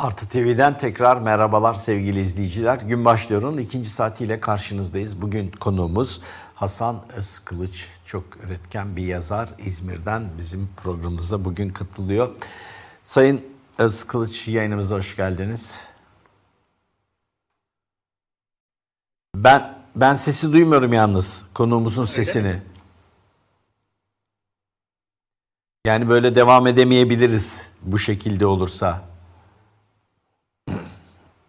Artı TV'den tekrar merhabalar sevgili izleyiciler. Gün başlıyorun ikinci saatiyle karşınızdayız. Bugün konuğumuz Hasan Özkılıç. Çok üretken bir yazar. İzmir'den bizim programımıza bugün katılıyor. Sayın Özkılıç yayınımıza hoş geldiniz. Ben ben sesi duymuyorum yalnız konuğumuzun sesini. Yani böyle devam edemeyebiliriz bu şekilde olursa.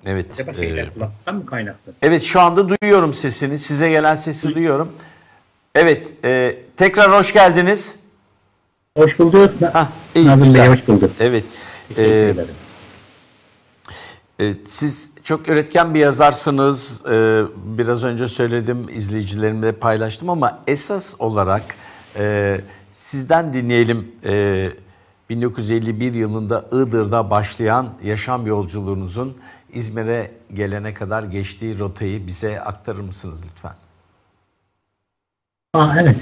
Evet. Acaba kulaklıktan mı kaynaklı? Evet şu anda duyuyorum sesini. Size gelen sesi duyuyorum. Evet. e, tekrar hoş geldiniz. Hoş bulduk. Hah, iyi, Nazım Bey güzel. hoş bulduk. Evet. Teşekkür e, ederim. e, siz çok üretken bir yazarsınız. E, biraz önce söyledim, izleyicilerimle paylaştım ama esas olarak e, sizden dinleyelim. E, 1951 yılında Iğdır'da başlayan yaşam yolculuğunuzun İzmir'e gelene kadar geçtiği rotayı bize aktarır mısınız lütfen? Aa, evet.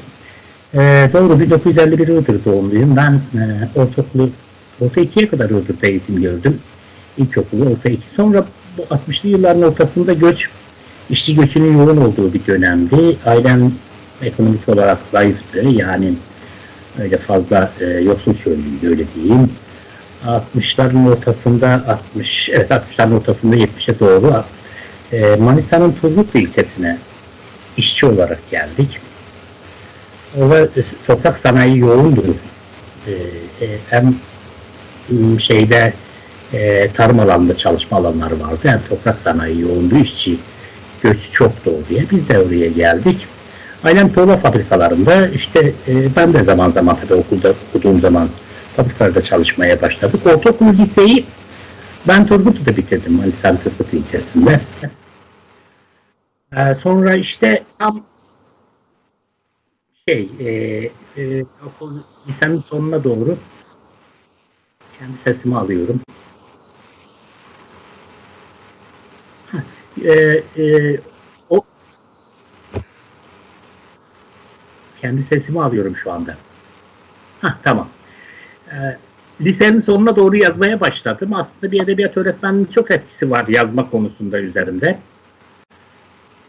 Ee, doğru 1951 Iğdır doğumluyum. Ben e, ortaokulu, orta ikiye kadar Iğdır'da eğitim gördüm. İlkokulu, orta iki. Sonra bu 60'lı yılların ortasında göç, işçi göçünün yoğun olduğu bir dönemdi. Ailem ekonomik olarak zayıftı. Yani öyle fazla e, yoksul çöllüydü öyle diyeyim. 60'ların ortasında 60 evet 60'ların ortasında 70'e doğru e, Manisa'nın Turgutlu ilçesine işçi olarak geldik. Orada toprak sanayi yoğundu. E, e, hem şeyde e, tarım alanında çalışma alanları vardı. Hem toprak sanayi yoğundu. işçi göç çoktu oraya. Biz de oraya geldik. Ailem tuğla fabrikalarında işte e, ben de zaman zaman tabii okulda okuduğum zaman fabrikalarda çalışmaya başladık. Ortaokul liseyi ben Turgutlu'da bitirdim Manisa Turgutlu ilçesinde. E, sonra işte tam şey e, e, okul lisenin sonuna doğru kendi sesimi alıyorum. E, e, o kendi sesimi alıyorum şu anda. Hah tamam. Lisenin sonuna doğru yazmaya başladım. Aslında bir edebiyat öğretmeninin çok etkisi var yazma konusunda üzerinde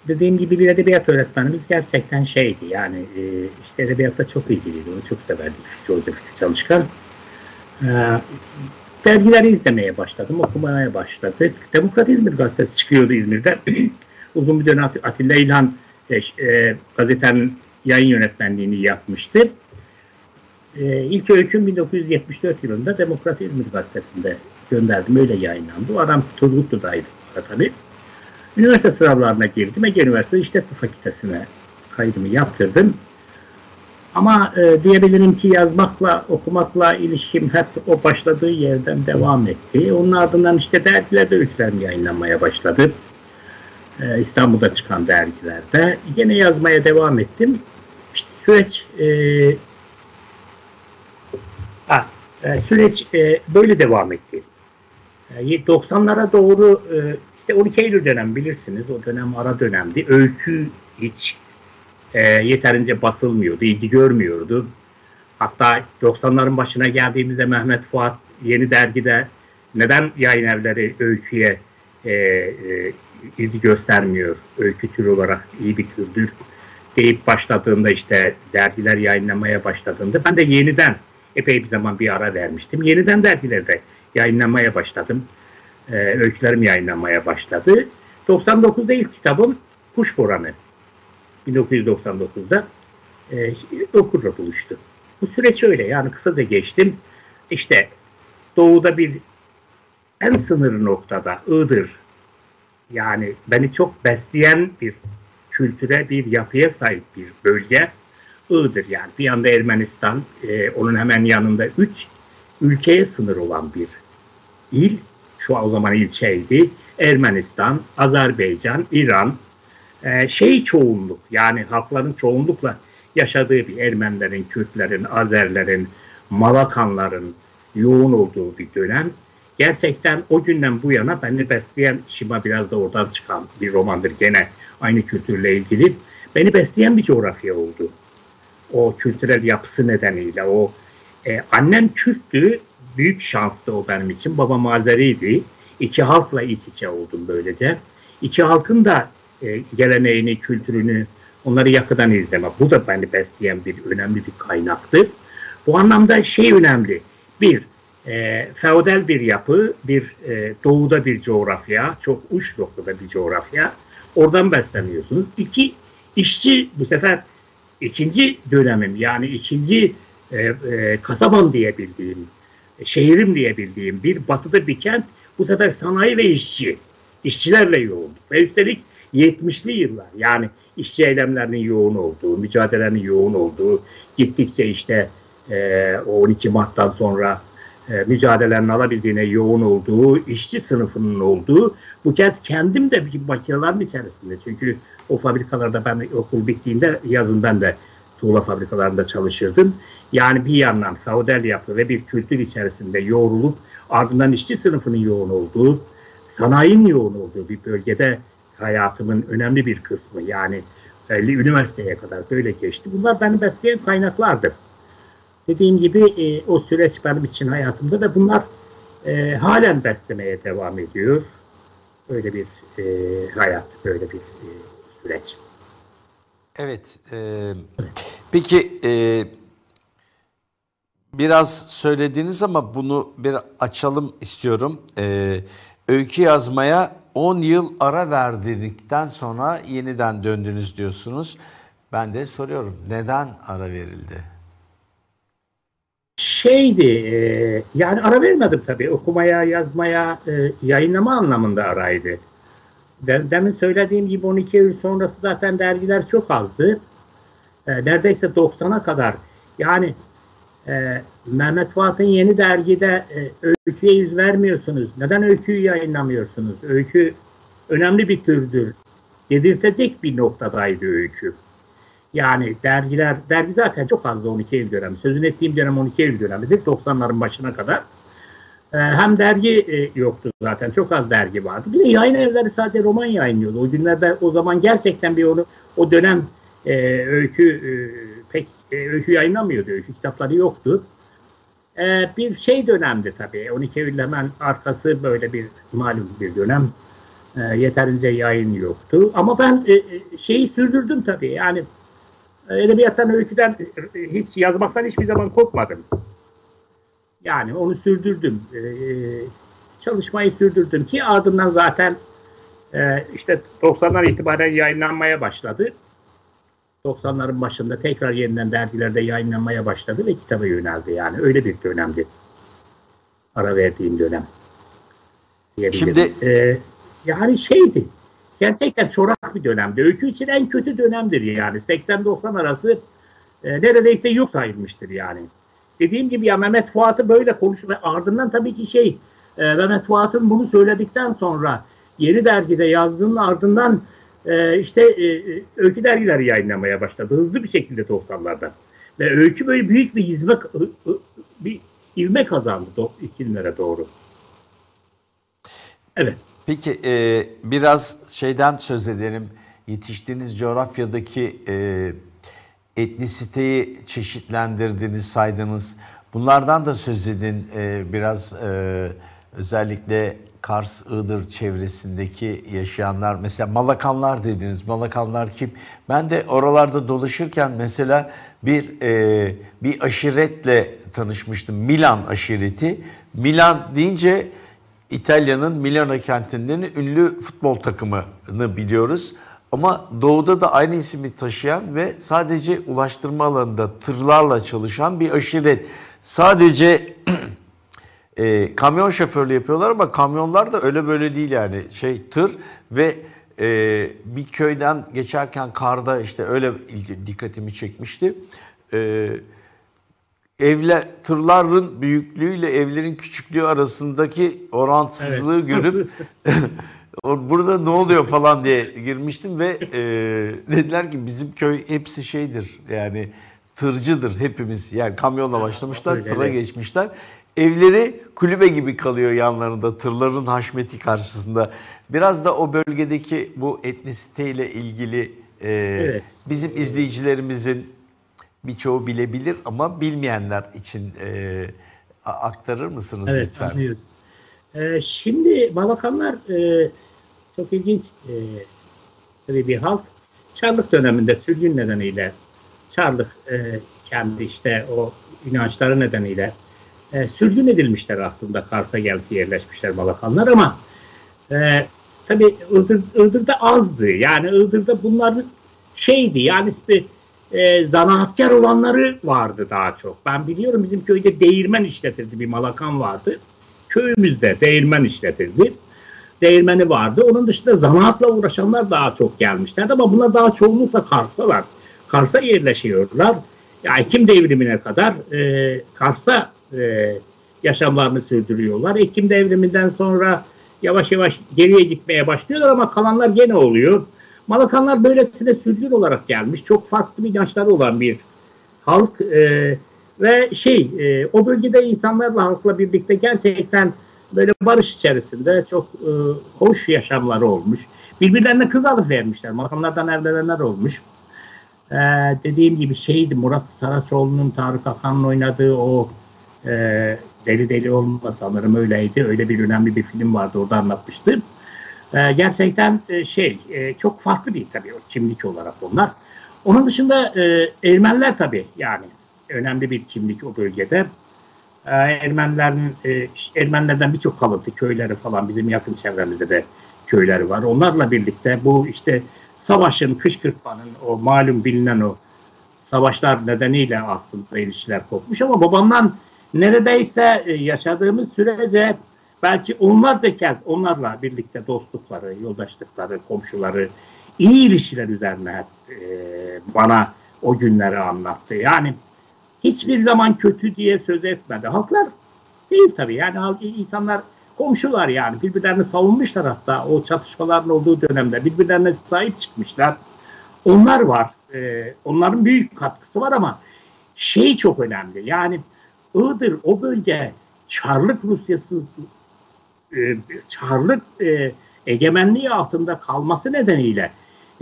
dediğim gibi bir edebiyat öğretmenimiz gerçekten şeydi yani e, işte edebiyatla çok ilgiliydi. Onu çok severdi Fikri Fikri Çalışkan. E, dergileri izlemeye başladım, okumaya başladık. Demokrat İzmir gazetesi çıkıyordu İzmir'de. Uzun bir dönem At- Atilla İlhan e, e, gazetenin yayın yönetmenliğini yapmıştı. E, ilk öyküm 1974 yılında Demokrat İzmir gazetesinde gönderdim. Öyle yayınlandı. O adam Turgutlu'daydı tabii. Üniversite sınavlarına girdim. Ege Üniversitesi İşletme Fakültesine kaydımı yaptırdım. Ama e, diyebilirim ki yazmakla, okumakla ilişkim hep o başladığı yerden devam etti. Onun ardından işte dergilerde öykülerim yayınlanmaya başladı. E, İstanbul'da çıkan dergilerde. Yine yazmaya devam ettim. İşte süreç e, e, süreç e, böyle devam etti. E, 90'lara doğru e, işte 12 Eylül dönem bilirsiniz. O dönem ara dönemdi. Öykü hiç e, yeterince basılmıyordu, ilgi görmüyordu. Hatta 90'ların başına geldiğimizde Mehmet Fuat yeni dergide neden yayın evleri öyküye e, e, ilgi göstermiyor? Öykü türü olarak iyi bir türdür deyip başladığında işte dergiler yayınlamaya başladığında ben de yeniden epey bir zaman bir ara vermiştim. Yeniden dergilerde yayınlamaya başladım e, öykülerim yayınlanmaya başladı. 99'da ilk kitabım Kuş Boranı. 1999'da e, okurla buluştu. Bu süreç öyle yani kısaca geçtim. İşte doğuda bir en sınır noktada Iğdır yani beni çok besleyen bir kültüre, bir yapıya sahip bir bölge Iğdır yani. Bir yanda Ermenistan, e, onun hemen yanında üç ülkeye sınır olan bir il şu o zaman ilçeydi. Ermenistan, Azerbaycan, İran, e, şey çoğunluk yani halkların çoğunlukla yaşadığı bir Ermenilerin, Kürtlerin, Azerlerin, Malakanların yoğun olduğu bir dönem. Gerçekten o günden bu yana beni besleyen, Şima biraz da oradan çıkan bir romandır gene aynı kültürle ilgili. Beni besleyen bir coğrafya oldu. O kültürel yapısı nedeniyle. O e, Annem Kürttü, büyük şanstı o benim için. Babam Azeriydi. iki halkla iç içe oldum böylece. İki halkın da e, geleneğini, kültürünü, onları yakından izlemek. Bu da beni besleyen bir önemli bir kaynaktır. Bu anlamda şey önemli. Bir, e, feodal bir yapı, bir e, doğuda bir coğrafya, çok uç noktada bir coğrafya. Oradan besleniyorsunuz. İki, işçi bu sefer ikinci dönemim yani ikinci e, e, kasabam diyebildiğim, şehrim diyebildiğim bir batıda bir kent bu sefer sanayi ve işçi, işçilerle yoğun. Ve üstelik 70'li yıllar yani işçi eylemlerinin yoğun olduğu, mücadelenin yoğun olduğu, gittikçe işte e, 12 Mart'tan sonra e, mücadelelerin alabildiğine yoğun olduğu, işçi sınıfının olduğu, bu kez kendim de bir makinelerin içerisinde. Çünkü o fabrikalarda ben okul bittiğinde yazın ben de tuğla fabrikalarında çalışırdım. Yani bir yandan feodal yapı ve bir kültür içerisinde yoğrulup ardından işçi sınıfının yoğun olduğu, sanayinin yoğun olduğu bir bölgede hayatımın önemli bir kısmı yani üniversiteye kadar böyle geçti. Bunlar beni besleyen kaynaklardı. Dediğim gibi e, o süreç benim için hayatımda ve bunlar e, halen beslemeye devam ediyor. Böyle bir e, hayat, böyle bir e, süreç. Evet. E, peki e, biraz söylediniz ama bunu bir açalım istiyorum. E, öykü yazmaya 10 yıl ara verdikten sonra yeniden döndünüz diyorsunuz. Ben de soruyorum neden ara verildi? Şeydi e, yani ara vermedim tabii okumaya yazmaya e, yayınlama anlamında araydı. Demin söylediğim gibi 12 yıl sonrası zaten dergiler çok azdı. E, neredeyse 90'a kadar yani e, Mehmet Fuat'ın yeni dergide e, öyküye yüz vermiyorsunuz. Neden öyküyü yayınlamıyorsunuz? Öykü önemli bir türdür. Yedirtecek bir noktadaydı öykü. Yani dergiler, dergi zaten çok azdı 12 Eylül dönemi. Sözün ettiğim dönem 12 Eylül dönemidir. 90'ların başına kadar. Ee, hem dergi e, yoktu zaten. Çok az dergi vardı. Bir de yayın evleri sadece roman yayınlıyordu. O günlerde o zaman gerçekten bir onu o dönem e, öykü e, pek e, öykü yayınlamıyordu. Öykü kitapları yoktu. E, bir şey dönemdi tabii. 12 Eylül hemen arkası böyle bir malum bir dönem. E, yeterince yayın yoktu. Ama ben e, e şeyi sürdürdüm tabii. Yani edebiyattan, öyküden hiç yazmaktan hiçbir zaman korkmadım. Yani onu sürdürdüm. E, çalışmayı sürdürdüm ki ardından zaten e, işte 90'lar itibaren yayınlanmaya başladı. 90'ların başında tekrar yeniden dergilerde yayınlanmaya başladı ve kitaba yöneldi. Yani öyle bir dönemdi. Ara verdiğim dönem. Şimdi ee, yani şeydi. Gerçekten çorak bir dönemdi. Öykü için en kötü dönemdir yani. 80-90 arası e, neredeyse yok sayılmıştır yani. Dediğim gibi ya Mehmet Fuat'ı böyle konuş ardından tabii ki şey e, Mehmet Fuat'ın bunu söyledikten sonra yeni dergide yazdığının ardından e, işte e, e öykü dergileri yayınlamaya başladı. Hızlı bir şekilde 90'larda. Ve öykü böyle büyük bir hizmet bir ivme kazandı 2000'lere doğru. Evet. Peki e, biraz şeyden söz edelim. Yetiştiğiniz coğrafyadaki e, etnisiteyi çeşitlendirdiniz, saydınız. Bunlardan da söz edin. E, biraz e, özellikle Kars, Iğdır çevresindeki yaşayanlar. Mesela Malakanlar dediniz. Malakanlar kim? Ben de oralarda dolaşırken mesela bir e, bir aşiretle tanışmıştım. Milan aşireti. Milan deyince İtalya'nın Milano kentinden ünlü futbol takımını biliyoruz. Ama doğuda da aynı ismi taşıyan ve sadece ulaştırma alanında tırlarla çalışan bir aşiret. Sadece e, kamyon şoförlüğü yapıyorlar ama kamyonlar da öyle böyle değil yani. Şey tır ve e, bir köyden geçerken karda işte öyle dikkatimi çekmişti. E, evler tırların büyüklüğüyle evlerin küçüklüğü arasındaki orantısızlığı evet. görüp burada ne oluyor falan diye girmiştim ve e, dediler ki bizim köy hepsi şeydir yani tırcıdır hepimiz yani kamyonla başlamışlar tıra geçmişler. Evleri kulübe gibi kalıyor yanlarında tırların haşmeti karşısında. Biraz da o bölgedeki bu etnisiteyle ilgili e, evet. bizim izleyicilerimizin birçoğu bilebilir ama bilmeyenler için e, aktarır mısınız evet, lütfen? Anlıyorum. E, şimdi Balkanlar e, çok ilginç e, tabii bir halk. Çarlık döneminde sürgün nedeniyle Çarlık e, kendi işte o inançları nedeniyle e, sürgün edilmişler aslında Kars'a gelip yerleşmişler Balakanlar ama e, tabii Iğdır, Iğdır'da azdı. Yani Iğdır'da bunlar şeydi yani işte e, zanaatkar olanları vardı daha çok. Ben biliyorum bizim köyde değirmen işletirdi bir malakan vardı. Köyümüzde değirmen işletirdi. Değirmeni vardı. Onun dışında zanaatla uğraşanlar daha çok gelmişlerdi ama bunlar daha çoğunlukla Kars'alar. Kars'a yerleşiyorlar. Yani Ekim devrimine kadar e, Kars'a e, yaşamlarını sürdürüyorlar. Ekim devriminden sonra yavaş yavaş geriye gitmeye başlıyorlar ama kalanlar gene oluyor. Malakanlar böylesine sürgün olarak gelmiş. Çok farklı inançları olan bir halk e, ve şey e, o bölgede insanlarla halkla birlikte gerçekten böyle barış içerisinde çok e, hoş yaşamları olmuş. Birbirlerine kız alıp vermişler. Malakanlardan evlenenler olmuş. E, dediğim gibi şeydi Murat Saraçoğlu'nun Tarık Akan'ın oynadığı o e, Deli Deli Olma sanırım öyleydi. Öyle bir önemli bir film vardı orada anlatmıştım. E, gerçekten e, şey e, çok farklı bir tabii kimlik olarak onlar. Onun dışında e, Ermeniler tabii yani önemli bir kimlik o bölgede. E, Ermenilerin e, Ermenilerden birçok kalıntı köyleri falan bizim yakın çevremizde de köyleri var. Onlarla birlikte bu işte savaşın, kışkırtmanın o malum bilinen o savaşlar nedeniyle aslında ilişkiler kopmuş ama babamdan neredeyse e, yaşadığımız sürece belki onlarca kez onlarla birlikte dostlukları, yoldaşlıkları, komşuları, iyi ilişkiler üzerine e, bana o günleri anlattı. Yani hiçbir zaman kötü diye söz etmedi. Halklar değil tabii. Yani insanlar komşular yani birbirlerini savunmuşlar hatta o çatışmaların olduğu dönemde birbirlerine sahip çıkmışlar. Onlar var. E, onların büyük katkısı var ama şey çok önemli. Yani Iğdır o bölge Çarlık Rusyası e, Çarlık e, egemenliği altında kalması nedeniyle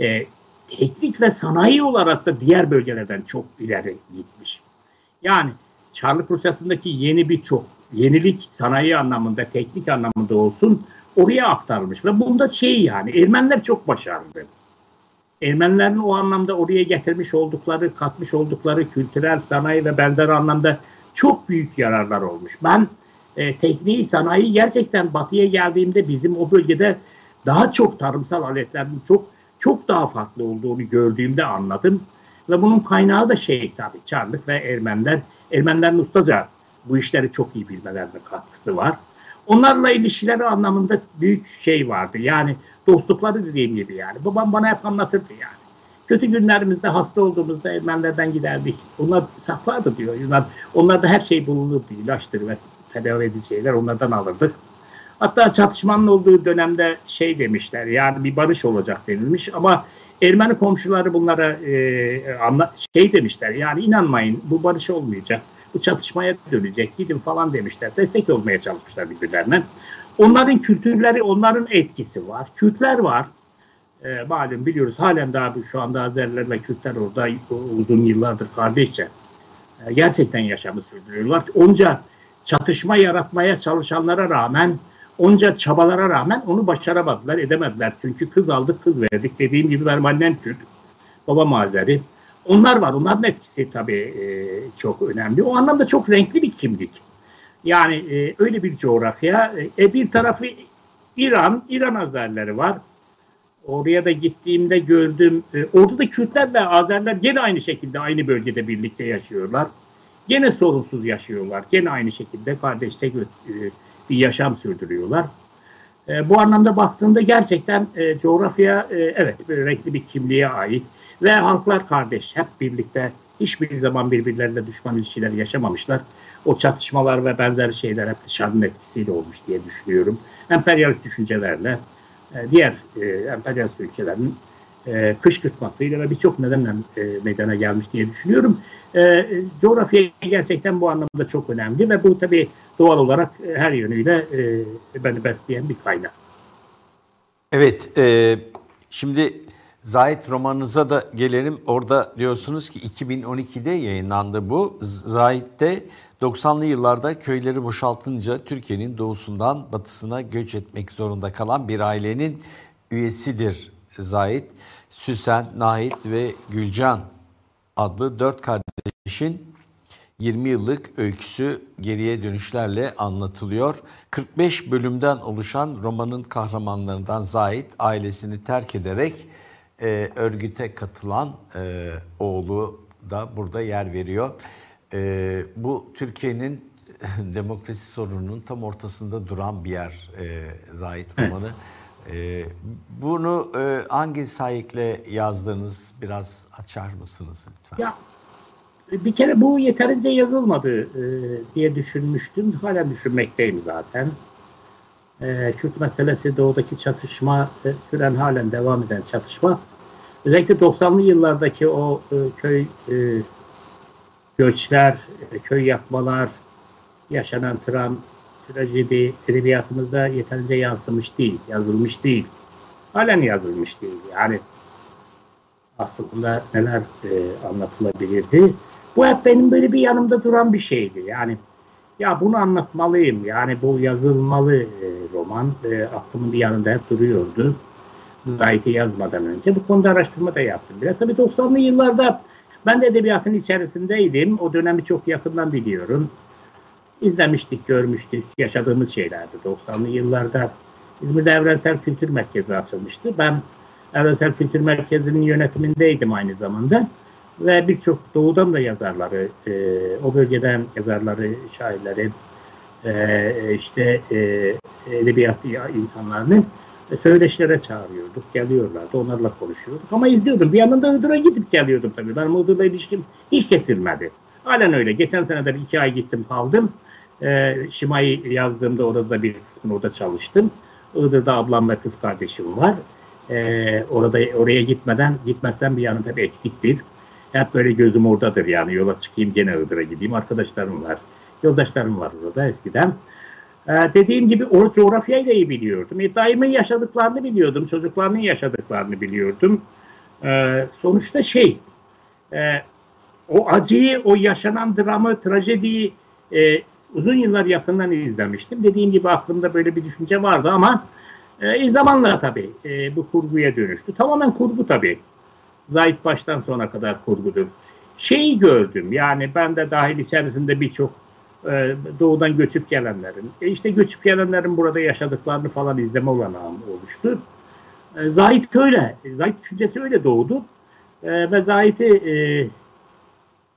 e, teknik ve sanayi olarak da diğer bölgelerden çok ileri gitmiş. Yani Çarlık Rusyası'ndaki yeni birçok yenilik sanayi anlamında, teknik anlamında olsun oraya aktarılmış. Ve bunda şey yani Ermeniler çok başarılı. Ermenilerin o anlamda oraya getirmiş oldukları, katmış oldukları kültürel, sanayi ve benzer anlamda çok büyük yararlar olmuş. Ben e, tekniği, sanayi gerçekten batıya geldiğimde bizim o bölgede daha çok tarımsal aletlerin çok çok daha farklı olduğunu gördüğümde anladım. Ve bunun kaynağı da şey tabii Çarlık ve Ermeniler. Ermenilerin ustaca bu işleri çok iyi bilmelerine katkısı var. Onlarla ilişkileri anlamında büyük şey vardı. Yani dostlukları dediğim gibi yani. Babam bana hep anlatırdı yani. Kötü günlerimizde hasta olduğumuzda Ermenilerden giderdik. Onlar saklardı diyor. Onlar, onlarda her şey bulunurdu. İlaçtır ve tedavi edici şeyler onlardan alırdık. Hatta çatışmanın olduğu dönemde şey demişler yani bir barış olacak denilmiş ama Ermeni komşuları bunlara e, anla, şey demişler yani inanmayın bu barış olmayacak. Bu çatışmaya dönecek gidin falan demişler. Destek olmaya çalışmışlar birbirlerine. Onların kültürleri, onların etkisi var. Kürtler var. E, malum biliyoruz halen daha şu anda Azerilerle Kürtler orada uzun yıllardır kardeşçe. E, gerçekten yaşamı sürdürüyorlar. Onca çatışma yaratmaya çalışanlara rağmen onca çabalara rağmen onu başaramadılar, edemediler. Çünkü kız aldık, kız verdik. Dediğim gibi benim annem Kürt, babam Azeri. Onlar var. Onların etkisi tabii e, çok önemli. O anlamda çok renkli bir kimlik. Yani e, öyle bir coğrafya. E, bir tarafı İran, İran Azerleri var. Oraya da gittiğimde gördüm. E, orada da Kürtler ve Azerler gene aynı şekilde aynı bölgede birlikte yaşıyorlar. Gene sorunsuz yaşıyorlar. Gene aynı şekilde kardeşte e, bir yaşam sürdürüyorlar. E, bu anlamda baktığında gerçekten e, coğrafya e, evet renkli bir kimliğe ait ve halklar kardeş hep birlikte hiçbir zaman birbirlerine düşman ilişkiler yaşamamışlar. O çatışmalar ve benzer şeyler hep dışarının etkisiyle olmuş diye düşünüyorum. Emperyalist düşüncelerle e, diğer e, emperyalist ülkelerin e, kışkırtmasıyla ve birçok nedenle e, meydana gelmiş diye düşünüyorum. E, coğrafya gerçekten bu anlamda çok önemli ve bu tabii doğal olarak e, her yönüyle e, beni besleyen bir kaynak. Evet, e, şimdi Zahit romanınıza da gelelim. Orada diyorsunuz ki 2012'de yayınlandı bu. Zahit'te 90'lı yıllarda köyleri boşaltınca Türkiye'nin doğusundan batısına göç etmek zorunda kalan bir ailenin üyesidir Zahit. Süsen, Nahit ve Gülcan adlı dört kardeşin 20 yıllık öyküsü geriye dönüşlerle anlatılıyor. 45 bölümden oluşan romanın kahramanlarından Zahit ailesini terk ederek e, örgüte katılan e, oğlu da burada yer veriyor. E, bu Türkiye'nin demokrasi sorununun tam ortasında duran bir yer e, Zahit romanı. E, bunu e, hangi sahikle yazdınız biraz açar mısınız lütfen? Ya bir kere bu yeterince yazılmadı e, diye düşünmüştüm. Hala düşünmekteyim zaten. E, Kürt meselesi doğudaki çatışma, e, süren halen devam eden çatışma. Özellikle 90'lı yıllardaki o e, köy e, göçler, e, köy yakmalar, yaşanan tram, trajedi edebiyatımızda yeterince yansımış değil, yazılmış değil. Halen yazılmış değil. Yani aslında neler e, anlatılabilirdi. Bu hep benim böyle bir yanımda duran bir şeydi. Yani ya bunu anlatmalıyım. Yani bu yazılmalı e, roman e, aklımın bir yanında hep duruyordu. Zahit'i yazmadan önce. Bu konuda araştırma da yaptım. Biraz tabii 90'lı yıllarda ben de edebiyatın içerisindeydim. O dönemi çok yakından biliyorum. İzlemiştik, görmüştük, yaşadığımız şeylerdi. 90'lı yıllarda İzmir'de Evrensel Kültür Merkezi açılmıştı. Ben Evrensel Kültür Merkezi'nin yönetimindeydim aynı zamanda ve birçok doğudan da yazarları, e, o bölgeden yazarları, şairleri, e, işte e, edebiyat insanlarını söyleşilere çağırıyorduk, geliyorlardı, onlarla konuşuyorduk. Ama izliyordum. Bir yandan da Iğdır'a gidip geliyordum tabii. Ben Iğdır'la ilişkim hiç kesilmedi. Halen öyle. Geçen sene de iki ay gittim kaldım. E, Şima'yı yazdığımda orada da bir kısmını orada çalıştım. Iğdır'da ablam ve kız kardeşim var. E, orada oraya gitmeden gitmezsem bir yanım hep eksiktir. Hep böyle gözüm oradadır yani yola çıkayım gene Iğdır'a gideyim. Arkadaşlarım var. Yoldaşlarım var orada eskiden. Ee, dediğim gibi o coğrafyayı da iyi biliyordum. E, daimin yaşadıklarını biliyordum. Çocuklarının yaşadıklarını biliyordum. Ee, sonuçta şey e, o acıyı, o yaşanan dramı, trajediyi e, uzun yıllar yakından izlemiştim. Dediğim gibi aklımda böyle bir düşünce vardı ama e, zamanla tabii e, bu kurguya dönüştü. Tamamen kurgu tabii. Zahit baştan sona kadar kurgudur. Şeyi gördüm yani ben de dahil içerisinde birçok e, doğudan göçüp gelenlerin, e işte göçüp gelenlerin burada yaşadıklarını falan izleme olanağım oluştu. E, Zahit öyle, Zahit düşüncesi öyle doğdu. E, ve Zahit'i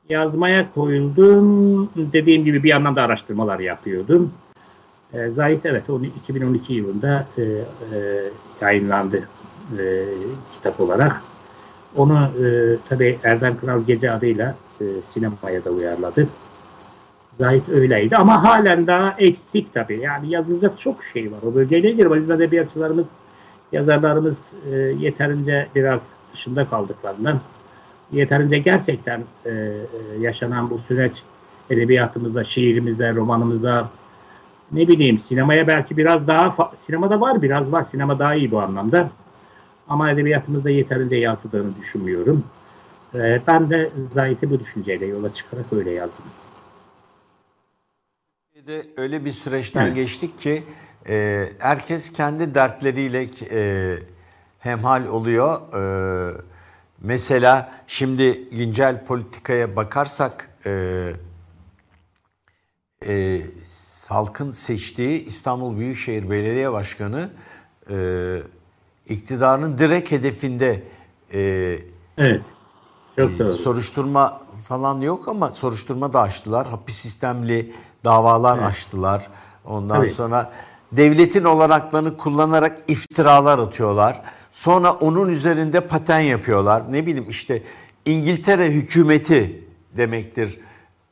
yazmaya koyuldum. Dediğim gibi bir yandan da araştırmalar yapıyordum. E, Zahit evet onu 2012 yılında yayınlandı kitap olarak. Onu e, tabii Erdem Kral Gece adıyla e, sinemaya da uyarladı. Zahit öyleydi ama halen daha eksik tabii. Yani yazılacak çok şey var. O bölgeyle ilgili bizim edebiyatçılarımız, yazarlarımız e, yeterince biraz dışında kaldıklarından yeterince gerçekten e, e, yaşanan bu süreç edebiyatımıza, şiirimize, romanımıza ne bileyim sinemaya belki biraz daha sinemada var biraz var sinema daha iyi bu anlamda ama edebiyatımızda yeterince yansıdığını düşünmüyorum. E, ben de Zahit'i bu düşünceyle yola çıkarak öyle yazdım. De öyle bir süreçten evet. geçtik ki e, herkes kendi dertleriyle e, hemhal oluyor. E, mesela şimdi güncel politikaya bakarsak e, e, halkın seçtiği İstanbul Büyükşehir Belediye Başkanı e, iktidarın direkt hedefinde e, evet. Çok e, soruşturma falan yok ama soruşturma da açtılar. Hapis sistemli davalar evet. açtılar. Ondan Tabii. sonra devletin olanaklarını kullanarak iftiralar atıyorlar. Sonra onun üzerinde paten yapıyorlar. Ne bileyim işte İngiltere hükümeti demektir.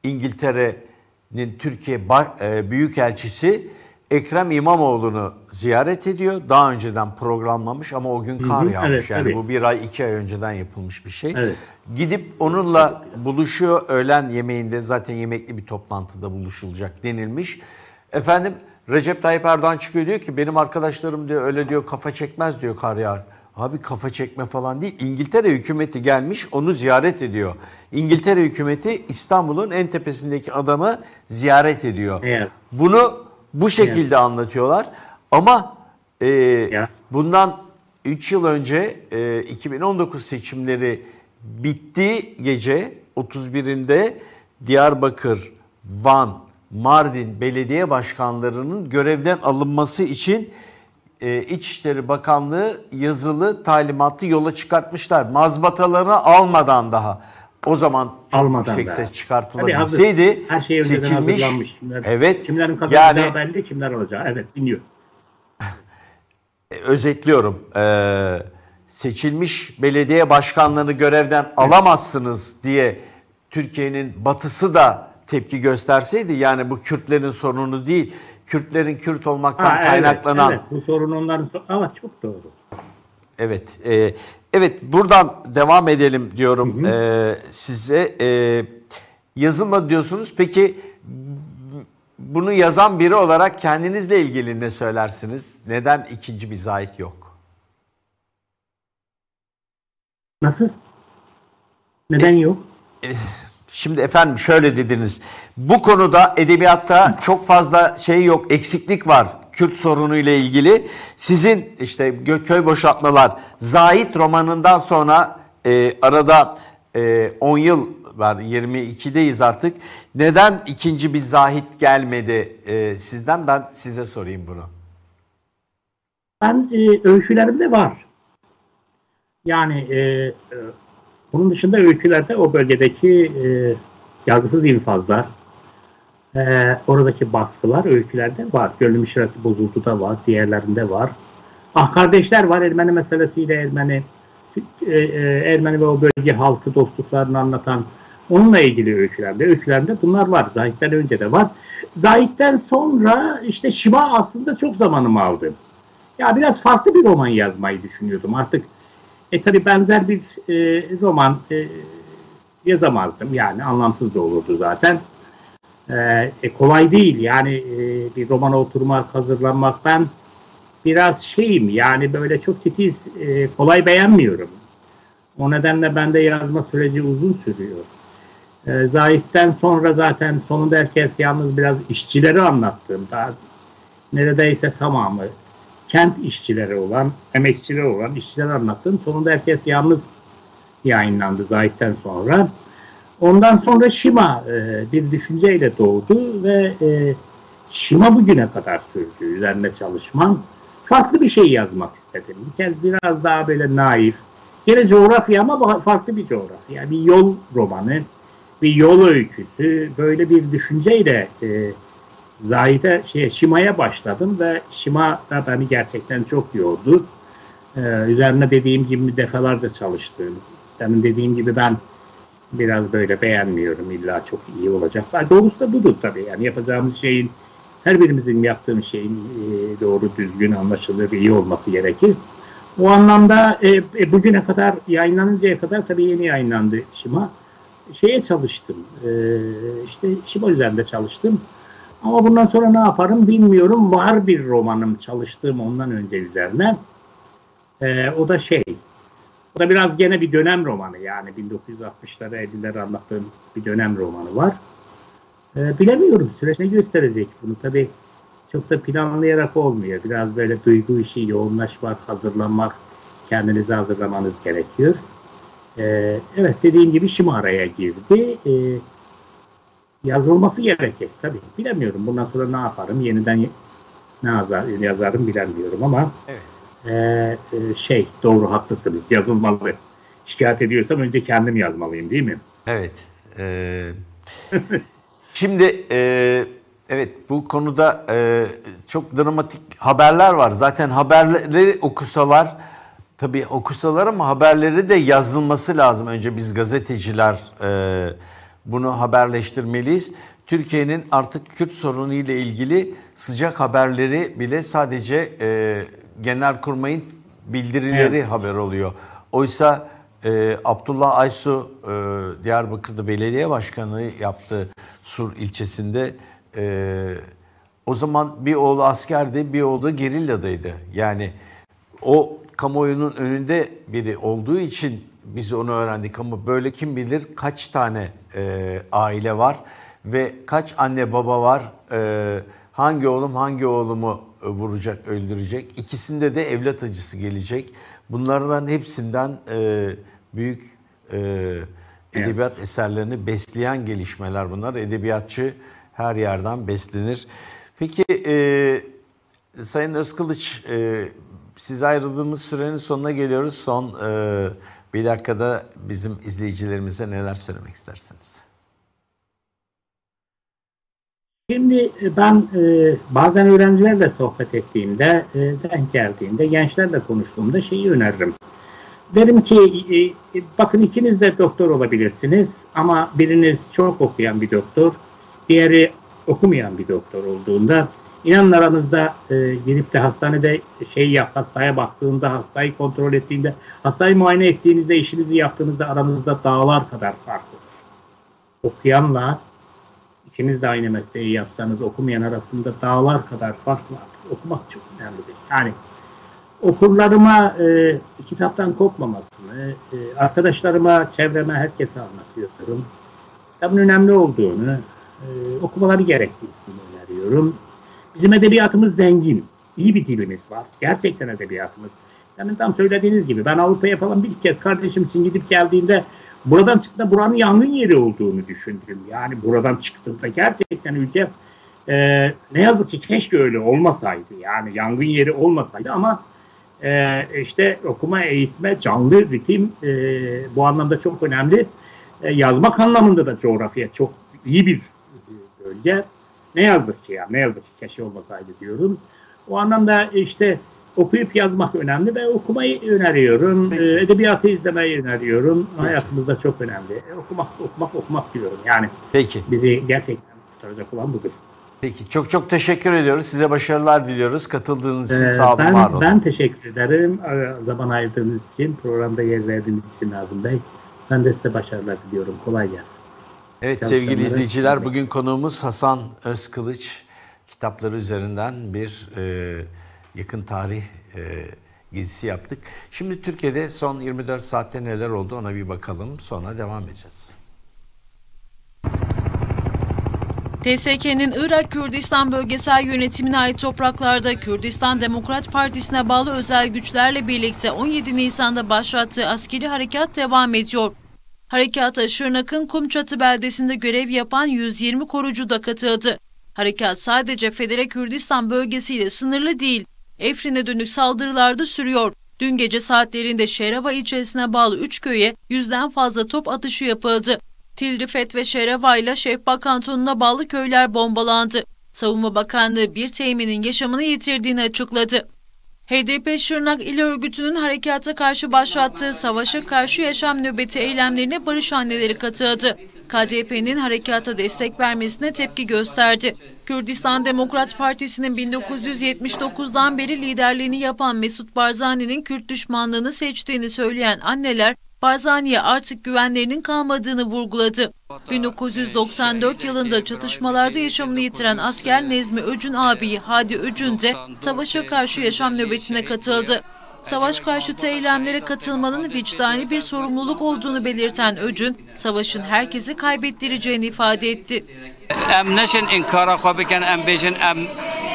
İngiltere'nin Türkiye e, Büyükelçisi Ekrem İmamoğlu'nu ziyaret ediyor. Daha önceden programlamış ama o gün kar yağmış. Evet, yani tabii. bu bir ay iki ay önceden yapılmış bir şey. Evet. Gidip onunla buluşuyor. Öğlen yemeğinde zaten yemekli bir toplantıda buluşulacak denilmiş. Efendim Recep Tayyip Erdoğan çıkıyor diyor ki benim arkadaşlarım diyor öyle diyor kafa çekmez diyor kar yağar Abi kafa çekme falan değil. İngiltere hükümeti gelmiş onu ziyaret ediyor. İngiltere hükümeti İstanbul'un en tepesindeki adamı ziyaret ediyor. Evet. Bunu bu şekilde anlatıyorlar. Ama e, Ya. bundan 3 yıl önce e, 2019 seçimleri bittiği gece 31'inde Diyarbakır, Van, Mardin belediye başkanlarının görevden alınması için e, İçişleri Bakanlığı yazılı talimatı yola çıkartmışlar. Mazbatalarını almadan daha. O zaman Almadan yüksek daha. çıkartılabilseydi. Her şey seçilmiş. Kimler, Evet. Kimlerin kazanacağı Yani belli, kimler alacağı. Evet dinliyor. özetliyorum. Ee, seçilmiş belediye başkanlarını görevden alamazsınız diye Türkiye'nin batısı da tepki gösterseydi yani bu Kürtlerin sorunu değil. Kürtlerin Kürt olmaktan Ha, evet, kaynaklanan Evet, bu sorun onların sorunu. Ama çok doğru. Evet, e, evet buradan devam edelim diyorum e, size. E, yazılmadı diyorsunuz. Peki bunu yazan biri olarak kendinizle ilgili ne söylersiniz? Neden ikinci bir zahit yok? Nasıl? Neden yok? Şimdi efendim şöyle dediniz. Bu konuda edebiyatta çok fazla şey yok, eksiklik var. Kürt sorunu ile ilgili. Sizin işte Gököy Boşaltmalar, Zahit romanından sonra e, arada e, 10 yıl var, 22'deyiz artık. Neden ikinci bir Zahit gelmedi e, sizden? Ben size sorayım bunu. Ben e, öykülerimde var. Yani e, e, bunun dışında öykülerde o bölgedeki e, yargısız infazlar, e, oradaki baskılar öykülerde var. Gönlüm şirası bozuldu da var, diğerlerinde var. Ah kardeşler var Ermeni meselesiyle Ermeni e, e, Ermeni ve o bölge halkı dostluklarını anlatan onunla ilgili öykülerde. Öykülerimde bunlar var. Zahit'ten önce de var. Zahit'ten sonra işte Şiva aslında çok zamanımı aldı. Ya biraz farklı bir roman yazmayı düşünüyordum. Artık e tabi benzer bir e, roman e, yazamazdım. Yani anlamsız da olurdu zaten. E, e, kolay değil. Yani e, bir romana oturmak, hazırlanmak ben biraz şeyim yani böyle çok titiz, e, kolay beğenmiyorum. O nedenle bende yazma süreci uzun sürüyor. E, Zahit'ten sonra zaten sonunda herkes yalnız biraz işçileri anlattığımda neredeyse tamamı kent işçileri olan, emekçileri olan işçileri anlattım. Sonunda herkes yalnız yayınlandı Zahit'ten sonra. Ondan sonra Şima e, bir düşünceyle doğdu ve e, Şima bugüne kadar sürdü üzerine çalışmam. Farklı bir şey yazmak istedim. Bir kez biraz daha böyle naif. Yine coğrafya ama farklı bir coğrafya. Yani bir yol romanı, bir yol öyküsü. Böyle bir düşünceyle e, Zahide şey Şima'ya başladım ve Şima da beni gerçekten çok yordu. Ee, üzerine dediğim gibi defalarca çalıştım. Demin dediğim gibi ben biraz böyle beğenmiyorum. İlla çok iyi olacak. Ha, Doğrusu da budur tabii. Yani yapacağımız şeyin her birimizin yaptığımız şeyin e, doğru düzgün anlaşılır iyi olması gerekir. O anlamda e, e, bugüne kadar yayınlanıncaya kadar tabii yeni yayınlandı Şima. Şeye çalıştım. E, işte Şima üzerinde çalıştım. Ama bundan sonra ne yaparım bilmiyorum. Var bir romanım çalıştığım ondan önce üzerine. Ee, o da şey, da biraz gene bir dönem romanı yani 1960'ları 50'leri anlattığım bir dönem romanı var. Ee, bilemiyorum süreç ne gösterecek bunu tabii çok da planlayarak olmuyor. Biraz böyle duygu işi yoğunlaşmak, hazırlanmak, kendinizi hazırlamanız gerekiyor. Ee, evet dediğim gibi şimdi araya girdi. Ee, yazılması gerekir tabii. Bilemiyorum bundan sonra ne yaparım, yeniden ne yazar, yazarım bilemiyorum ama Evet. E, e, şey doğru haklısınız yazılmalı. Şikayet ediyorsam önce kendim yazmalıyım değil mi? Evet. e, şimdi e, evet bu konuda e, çok dramatik haberler var. Zaten haberleri okusalar tabii okusalar ama haberleri de yazılması lazım. Önce biz gazeteciler e, bunu haberleştirmeliyiz. Türkiye'nin artık Kürt sorunu ile ilgili sıcak haberleri bile sadece e, Genelkurmay'ın bildirileri Evet. haber oluyor. Oysa e, Abdullah Aysu e, Diyarbakır'da belediye başkanı yaptı Sur ilçesinde. E, o zaman bir oğlu askerdi, bir oğlu da gerilladaydı. Yani o kamuoyunun önünde biri olduğu için biz onu öğrendik ama böyle kim bilir kaç tane e, aile var ve kaç anne baba var e, hangi oğlum hangi oğlumu vuracak öldürecek ikisinde de evlat acısı gelecek bunlardan hepsinden e, büyük e, edebiyat evet. eserlerini besleyen gelişmeler bunlar edebiyatçı her yerden beslenir peki e, Sayın Özkılıç e, siz ayrıldığımız sürenin sonuna geliyoruz son e, bir dakikada bizim izleyicilerimize neler söylemek istersiniz? Şimdi e, ben e, bazen öğrencilerle sohbet ettiğimde, e, denk geldiğimde, gençlerle konuştuğumda şeyi öneririm. Derim ki e, e, bakın ikiniz de doktor olabilirsiniz ama biriniz çok okuyan bir doktor, diğeri okumayan bir doktor olduğunda İnanın aranızda e, girip de hastanede şey yap, hastaya baktığında, hastayı kontrol ettiğinde, hastayı muayene ettiğinizde, işinizi yaptığınızda aranızda dağlar kadar fark olur. Okuyanla ikiniz de aynı mesleği yapsanız okumayan arasında dağlar kadar fark var. Okumak çok önemlidir. Yani okurlarıma e, kitaptan kopmamasını, e, arkadaşlarıma, çevreme, herkese anlatıyorum. Kitabın önemli olduğunu, e, okumaları gerektiğini öneriyorum. Bizim edebiyatımız zengin. İyi bir dilimiz var. Gerçekten edebiyatımız. Yani tam söylediğiniz gibi ben Avrupa'ya falan bir kez kardeşim için gidip geldiğimde buradan çıktığında buranın yangın yeri olduğunu düşündüm. Yani buradan çıktığımda gerçekten ülke e, ne yazık ki keşke öyle olmasaydı. Yani yangın yeri olmasaydı ama e, işte okuma, eğitme, canlı ritim e, bu anlamda çok önemli. E, yazmak anlamında da coğrafya çok iyi bir bölge. Ne yazık ki ya, ne yazık ki keşke olmasaydı diyorum. O anlamda işte okuyup yazmak önemli ve okumayı öneriyorum. Peki. Ee, edebiyatı izlemeyi öneriyorum. Peki. Hayatımızda çok önemli. E, okumak, okumak, okumak diyorum. Yani Peki. bizi gerçekten kurtaracak olan budur. Peki çok çok teşekkür ediyoruz. Size başarılar diliyoruz. Katıldığınız için ee, sağ olun, ben, var olun. Ben teşekkür ederim. Ee, zaman ayırdığınız için, programda yer verdiğiniz için Nazım Bey. Ben de size başarılar diliyorum. Kolay gelsin. Evet sevgili izleyiciler bugün konuğumuz Hasan Özkılıç kitapları üzerinden bir e, yakın tarih e, gezisi yaptık. Şimdi Türkiye'de son 24 saatte neler oldu ona bir bakalım sonra devam edeceğiz. TSK'nin Irak Kürdistan bölgesel yönetimine ait topraklarda Kürdistan Demokrat Partisi'ne bağlı özel güçlerle birlikte 17 Nisan'da başlattığı askeri harekat devam ediyor. Harekata Şırnak'ın Kumçatı beldesinde görev yapan 120 korucu da katıldı. Harekat sadece Federe Kürdistan bölgesiyle sınırlı değil, Efrin'e dönük saldırılar da sürüyor. Dün gece saatlerinde Şerava ilçesine bağlı 3 köye yüzden fazla top atışı yapıldı. Tilrifet ve Şerava ile Şehbak kantonuna bağlı köyler bombalandı. Savunma Bakanlığı bir teminin yaşamını yitirdiğini açıkladı. HDP Şırnak İl Örgütü'nün harekata karşı başlattığı savaşa karşı yaşam nöbeti eylemlerine barış anneleri katıldı. KDP'nin harekata destek vermesine tepki gösterdi. Kürdistan Demokrat Partisi'nin 1979'dan beri liderliğini yapan Mesut Barzani'nin Kürt düşmanlığını seçtiğini söyleyen anneler Barzani'ye artık güvenlerinin kalmadığını vurguladı. 1994 yılında çatışmalarda yaşamını yitiren asker Nezmi Öcün abi Hadi Öcün de savaşa karşı yaşam nöbetine katıldı. Savaş karşıtı eylemlere katılmanın vicdani bir sorumluluk olduğunu belirten Öcün, savaşın herkesi kaybettireceğini ifade etti. Em neşin inkara xwe em bêjin em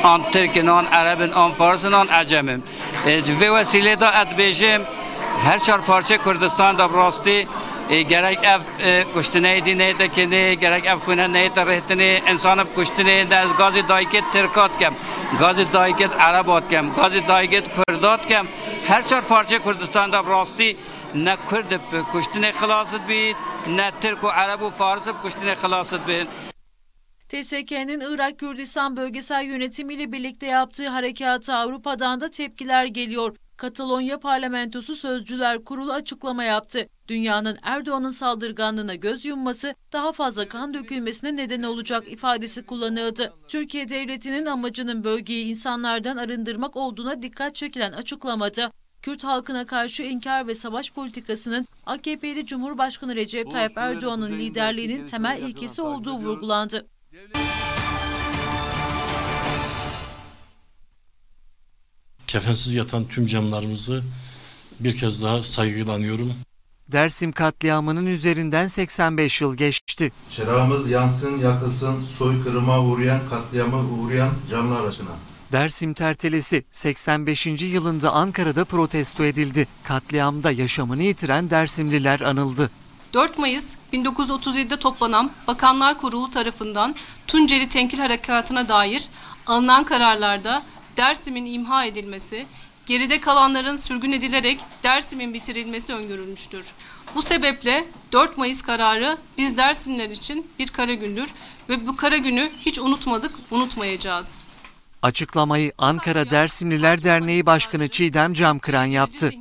an Tirkin, an Erebin, an Farsın, an Ecemim. Vê wesilê da et çar parça Kürdistan da rastı gerek ev kuştune dine de kene gerek ev kune ne de rehtine insanı kuştune de az gazi dayket terkat kem gazi dayket Arabat kem gazi dayket Kürdat kem her çar parça Kürdistan da rastı ne Kürt kuştune xılasıt bit ne Türk ve Arap ve Fars kuştune xılasıt bit. TSK'nin Irak Kürdistan bölgesel yönetimiyle birlikte yaptığı harekata Avrupa'dan da tepkiler geliyor. Katalonya Parlamentosu Sözcüler Kurulu açıklama yaptı. Dünyanın Erdoğan'ın saldırganlığına göz yumması daha fazla kan dökülmesine neden olacak ifadesi kullanıldı. Türkiye Devleti'nin amacının bölgeyi insanlardan arındırmak olduğuna dikkat çekilen açıklamada Kürt halkına karşı inkar ve savaş politikasının AKP'li Cumhurbaşkanı Recep Tayyip Erdoğan'ın liderliğinin temel ilkesi olduğu vurgulandı. Kefensiz yatan tüm canlarımızı bir kez daha saygıyla anıyorum. Dersim katliamının üzerinden 85 yıl geçti. Çırağımız yansın, yakılsın, soykırıma uğrayan, katliama uğrayan canlar aşkına. Dersim Tertelesi 85. yılında Ankara'da protesto edildi. Katliamda yaşamını yitiren Dersimliler anıldı. 4 Mayıs 1937'de toplanan Bakanlar Kurulu tarafından Tunceli Tenkil Harekatı'na dair alınan kararlarda Dersim'in imha edilmesi, geride kalanların sürgün edilerek Dersim'in bitirilmesi öngörülmüştür. Bu sebeple 4 Mayıs kararı biz Dersimler için bir kara gündür ve bu kara günü hiç unutmadık, unutmayacağız. Açıklamayı Ankara Dersimliler Derneği Başkanı Çiğdem Camkıran yaptı.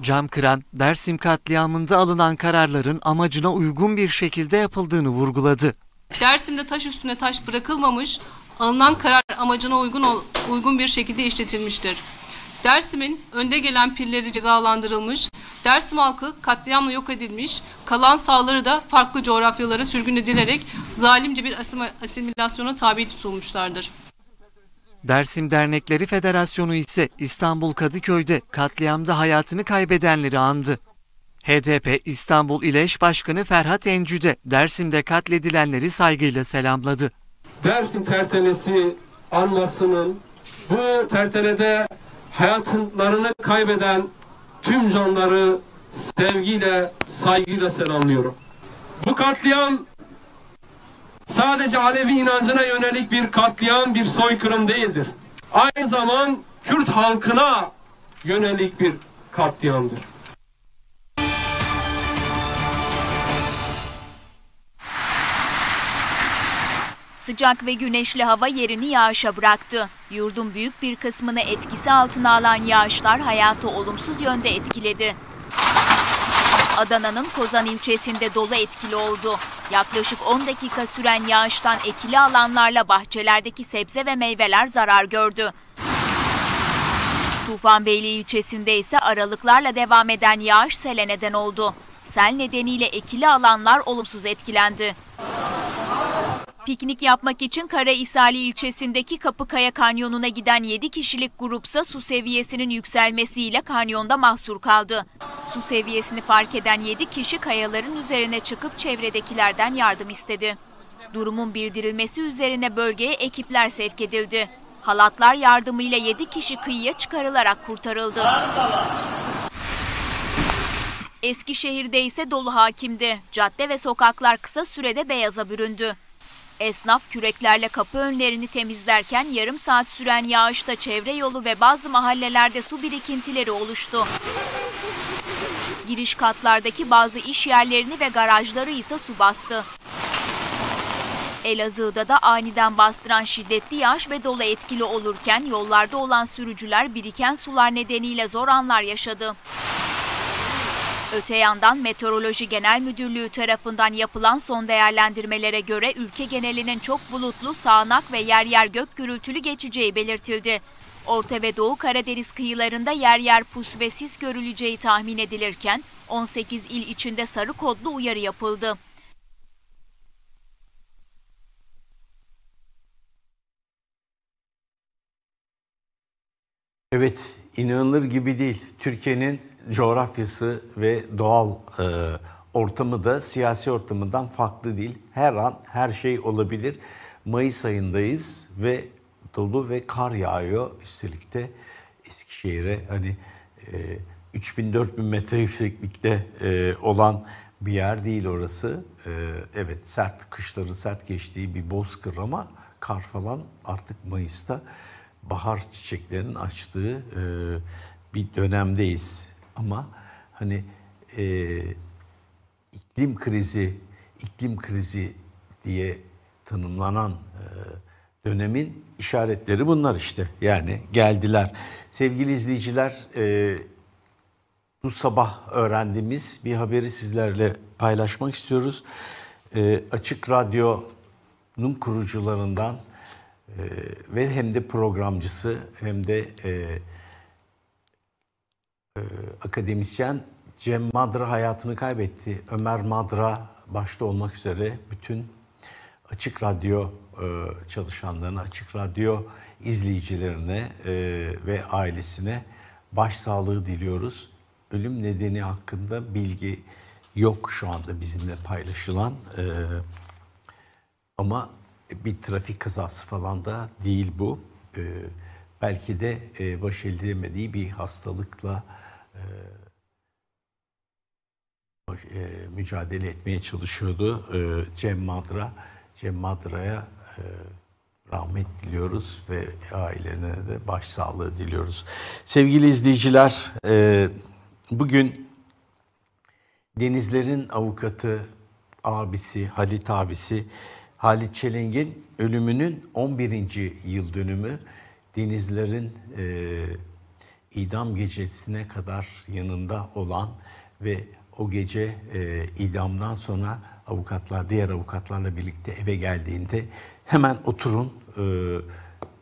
Camkıran, Dersim katliamında alınan kararların amacına uygun bir şekilde yapıldığını vurguladı. Dersim'de taş üstüne taş bırakılmamış, alınan karar amacına uygun ol- uygun bir şekilde işletilmiştir. Dersim'in önde gelen pirleri cezalandırılmış, Dersim halkı katliamla yok edilmiş, kalan sağları da farklı coğrafyalara sürgün edilerek zalimce bir asimilasyona tabi tutulmuşlardır. Dersim Dernekleri Federasyonu ise İstanbul Kadıköy'de katliamda hayatını kaybedenleri andı. HDP İstanbul İl Eş Başkanı Ferhat Encü de Dersim'de katledilenleri saygıyla selamladı. Dersim tertelesi anmasının bu tertelede hayatlarını kaybeden tüm canları sevgiyle, saygıyla selamlıyorum. Bu katliam sadece Alevi inancına yönelik bir katliam, bir soykırım değildir. Aynı zaman Kürt halkına yönelik bir katliamdır. Sıcak ve güneşli hava yerini yağışa bıraktı. Yurdun büyük bir kısmını etkisi altına alan yağışlar hayatı olumsuz yönde etkiledi. Adana'nın Kozan ilçesinde dolu etkili oldu. Yaklaşık 10 dakika süren yağıştan ekili alanlarla bahçelerdeki sebze ve meyveler zarar gördü. Tufanbeyli ilçesinde ise aralıklarla devam eden yağış sele neden oldu. Sel nedeniyle ekili alanlar olumsuz etkilendi. Piknik yapmak için Karahisali ilçesindeki Kapıkaya Kanyonu'na giden 7 kişilik grupsa su seviyesinin yükselmesiyle kanyonda mahsur kaldı. Su seviyesini fark eden 7 kişi kayaların üzerine çıkıp çevredekilerden yardım istedi. Durumun bildirilmesi üzerine bölgeye ekipler sevk edildi. Halatlar yardımıyla 7 kişi kıyıya çıkarılarak kurtarıldı. Eskişehir'de ise dolu hakimdi. Cadde ve sokaklar kısa sürede beyaza büründü. Esnaf küreklerle kapı önlerini temizlerken yarım saat süren yağışta çevre yolu ve bazı mahallelerde su birikintileri oluştu. Giriş katlardaki bazı iş yerlerini ve garajları ise su bastı. Elazığ'da da aniden bastıran şiddetli yağış ve dolu etkili olurken yollarda olan sürücüler biriken sular nedeniyle zor anlar yaşadı. Öte yandan Meteoroloji Genel Müdürlüğü tarafından yapılan son değerlendirmelere göre ülke genelinin çok bulutlu, sağanak ve yer yer gök gürültülü geçeceği belirtildi. Orta ve Doğu Karadeniz kıyılarında yer yer pus ve sis görüleceği tahmin edilirken 18 il içinde sarı kodlu uyarı yapıldı. Evet, inanılır gibi değil. Türkiye'nin coğrafyası ve doğal e, ortamı da siyasi ortamından farklı değil. Her an her şey olabilir. Mayıs ayındayız ve dolu ve kar yağıyor. Üstelik de Eskişehir'e hani e, 3000-4000 metre yükseklikte e, olan bir yer değil orası. E, evet sert kışları sert geçtiği bir bozkır ama kar falan artık Mayıs'ta bahar çiçeklerinin açtığı e, bir dönemdeyiz. Ama hani e, iklim krizi, iklim krizi diye tanımlanan e, dönemin işaretleri bunlar işte. Yani geldiler. Sevgili izleyiciler, e, bu sabah öğrendiğimiz bir haberi sizlerle paylaşmak istiyoruz. E, Açık Radyo'nun kurucularından e, ve hem de programcısı hem de e, e, akademisyen Cem Madra hayatını kaybetti. Ömer Madra başta olmak üzere bütün Açık Radyo e, çalışanlarına, Açık Radyo izleyicilerine e, ve ailesine başsağlığı diliyoruz. Ölüm nedeni hakkında bilgi yok şu anda bizimle paylaşılan. E, ama bir trafik kazası falan da değil bu. E, belki de e, baş edilemediği bir hastalıkla e, e, mücadele etmeye çalışıyordu e, Cem Madra. Cem Madra'ya e, rahmet diliyoruz ve ailelerine de başsağlığı diliyoruz. Sevgili izleyiciler, e, bugün Denizler'in avukatı, abisi, Halit abisi Halit Çelenk'in ölümünün 11. yıl dönümü Denizler'in e, idam gecesine kadar yanında olan ve o gece e, idamdan sonra avukatlar, diğer avukatlarla birlikte eve geldiğinde hemen oturun, e,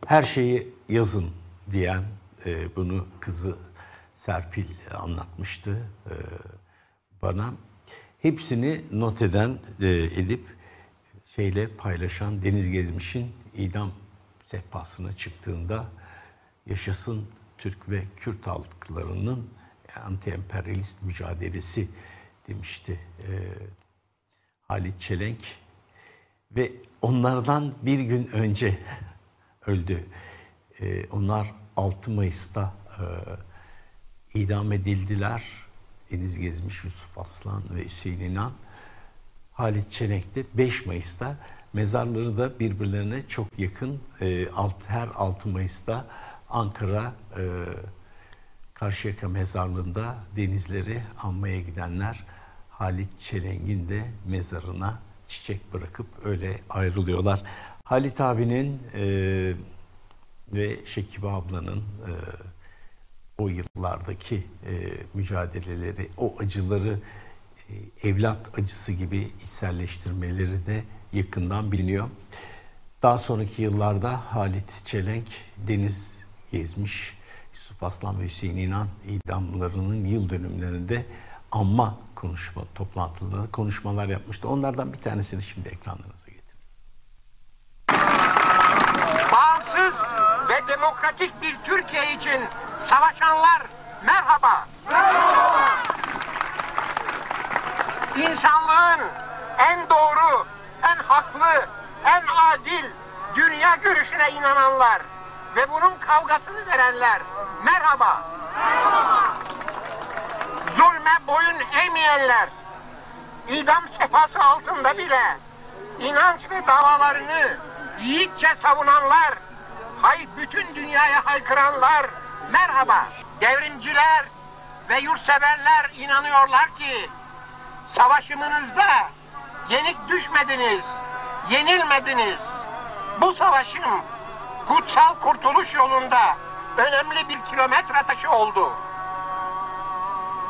her şeyi yazın diyen e, bunu kızı Serpil anlatmıştı e, bana. Hepsini not eden, e, edip şeyle paylaşan Deniz Gezmiş'in idam sehpasına çıktığında yaşasın Türk ve Kürt halklarının anti-emperyalist mücadelesi demişti e, Halit Çelenk. Ve onlardan bir gün önce öldü. E, onlar 6 Mayıs'ta e, idam edildiler. Deniz Gezmiş, Yusuf Aslan ve Hüseyin İnan. Halit Çelenk de 5 Mayıs'ta mezarları da birbirlerine çok yakın. E, alt, her 6 Mayıs'ta Ankara e, Karşıyaka mezarlığında denizleri anmaya gidenler Halit Çelenk'in de mezarına çiçek bırakıp öyle ayrılıyorlar. Halit abinin e, ve Şekibe ablanın e, o yıllardaki e, mücadeleleri, o acıları evlat acısı gibi içselleştirmeleri de yakından biliniyor. Daha sonraki yıllarda Halit Çelenk deniz gezmiş, Yusuf Aslan ve Hüseyin İnan idamlarının yıl dönümlerinde anma konuşma toplantıları, konuşmalar yapmıştı. Onlardan bir tanesini şimdi ekranlarınıza getireyim. Bağımsız ve demokratik bir Türkiye için savaşanlar merhaba. Merhaba. İnsanlığın en doğru, en haklı, en adil dünya görüşüne inananlar ve bunun kavgasını verenler merhaba. Zulme boyun eğmeyenler, idam sefası altında bile inanç ve davalarını yiğitçe savunanlar, hay bütün dünyaya haykıranlar merhaba. Devrimciler ve yurtseverler inanıyorlar ki savaşımınızda yenik düşmediniz, yenilmediniz. Bu savaşım kutsal kurtuluş yolunda önemli bir kilometre taşı oldu.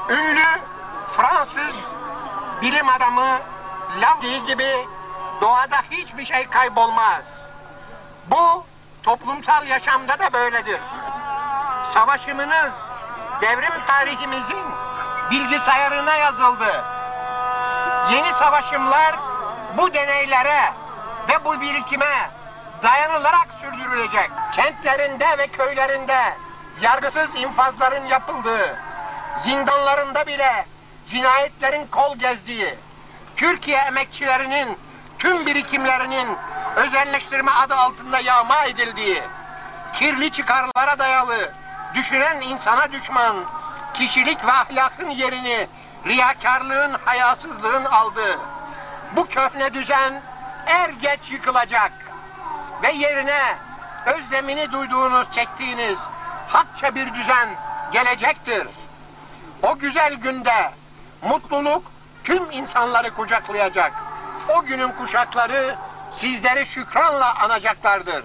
Ünlü Fransız bilim adamı Lavie gibi doğada hiçbir şey kaybolmaz. Bu toplumsal yaşamda da böyledir. Savaşımınız devrim tarihimizin bilgisayarına yazıldı. Yeni savaşımlar bu deneylere ve bu birikime dayanılarak sürdürülecek. Kentlerinde ve köylerinde yargısız infazların yapıldığı, zindanlarında bile cinayetlerin kol gezdiği, Türkiye emekçilerinin tüm birikimlerinin özelleştirme adı altında yağma edildiği, kirli çıkarlara dayalı, düşünen insana düşman, kişilik ve ahlakın yerini riyakarlığın, hayasızlığın aldığı, bu köhne düzen er geç yıkılacak ve yerine özlemini duyduğunuz, çektiğiniz hakça bir düzen gelecektir. O güzel günde mutluluk tüm insanları kucaklayacak. O günün kuşakları sizleri şükranla anacaklardır.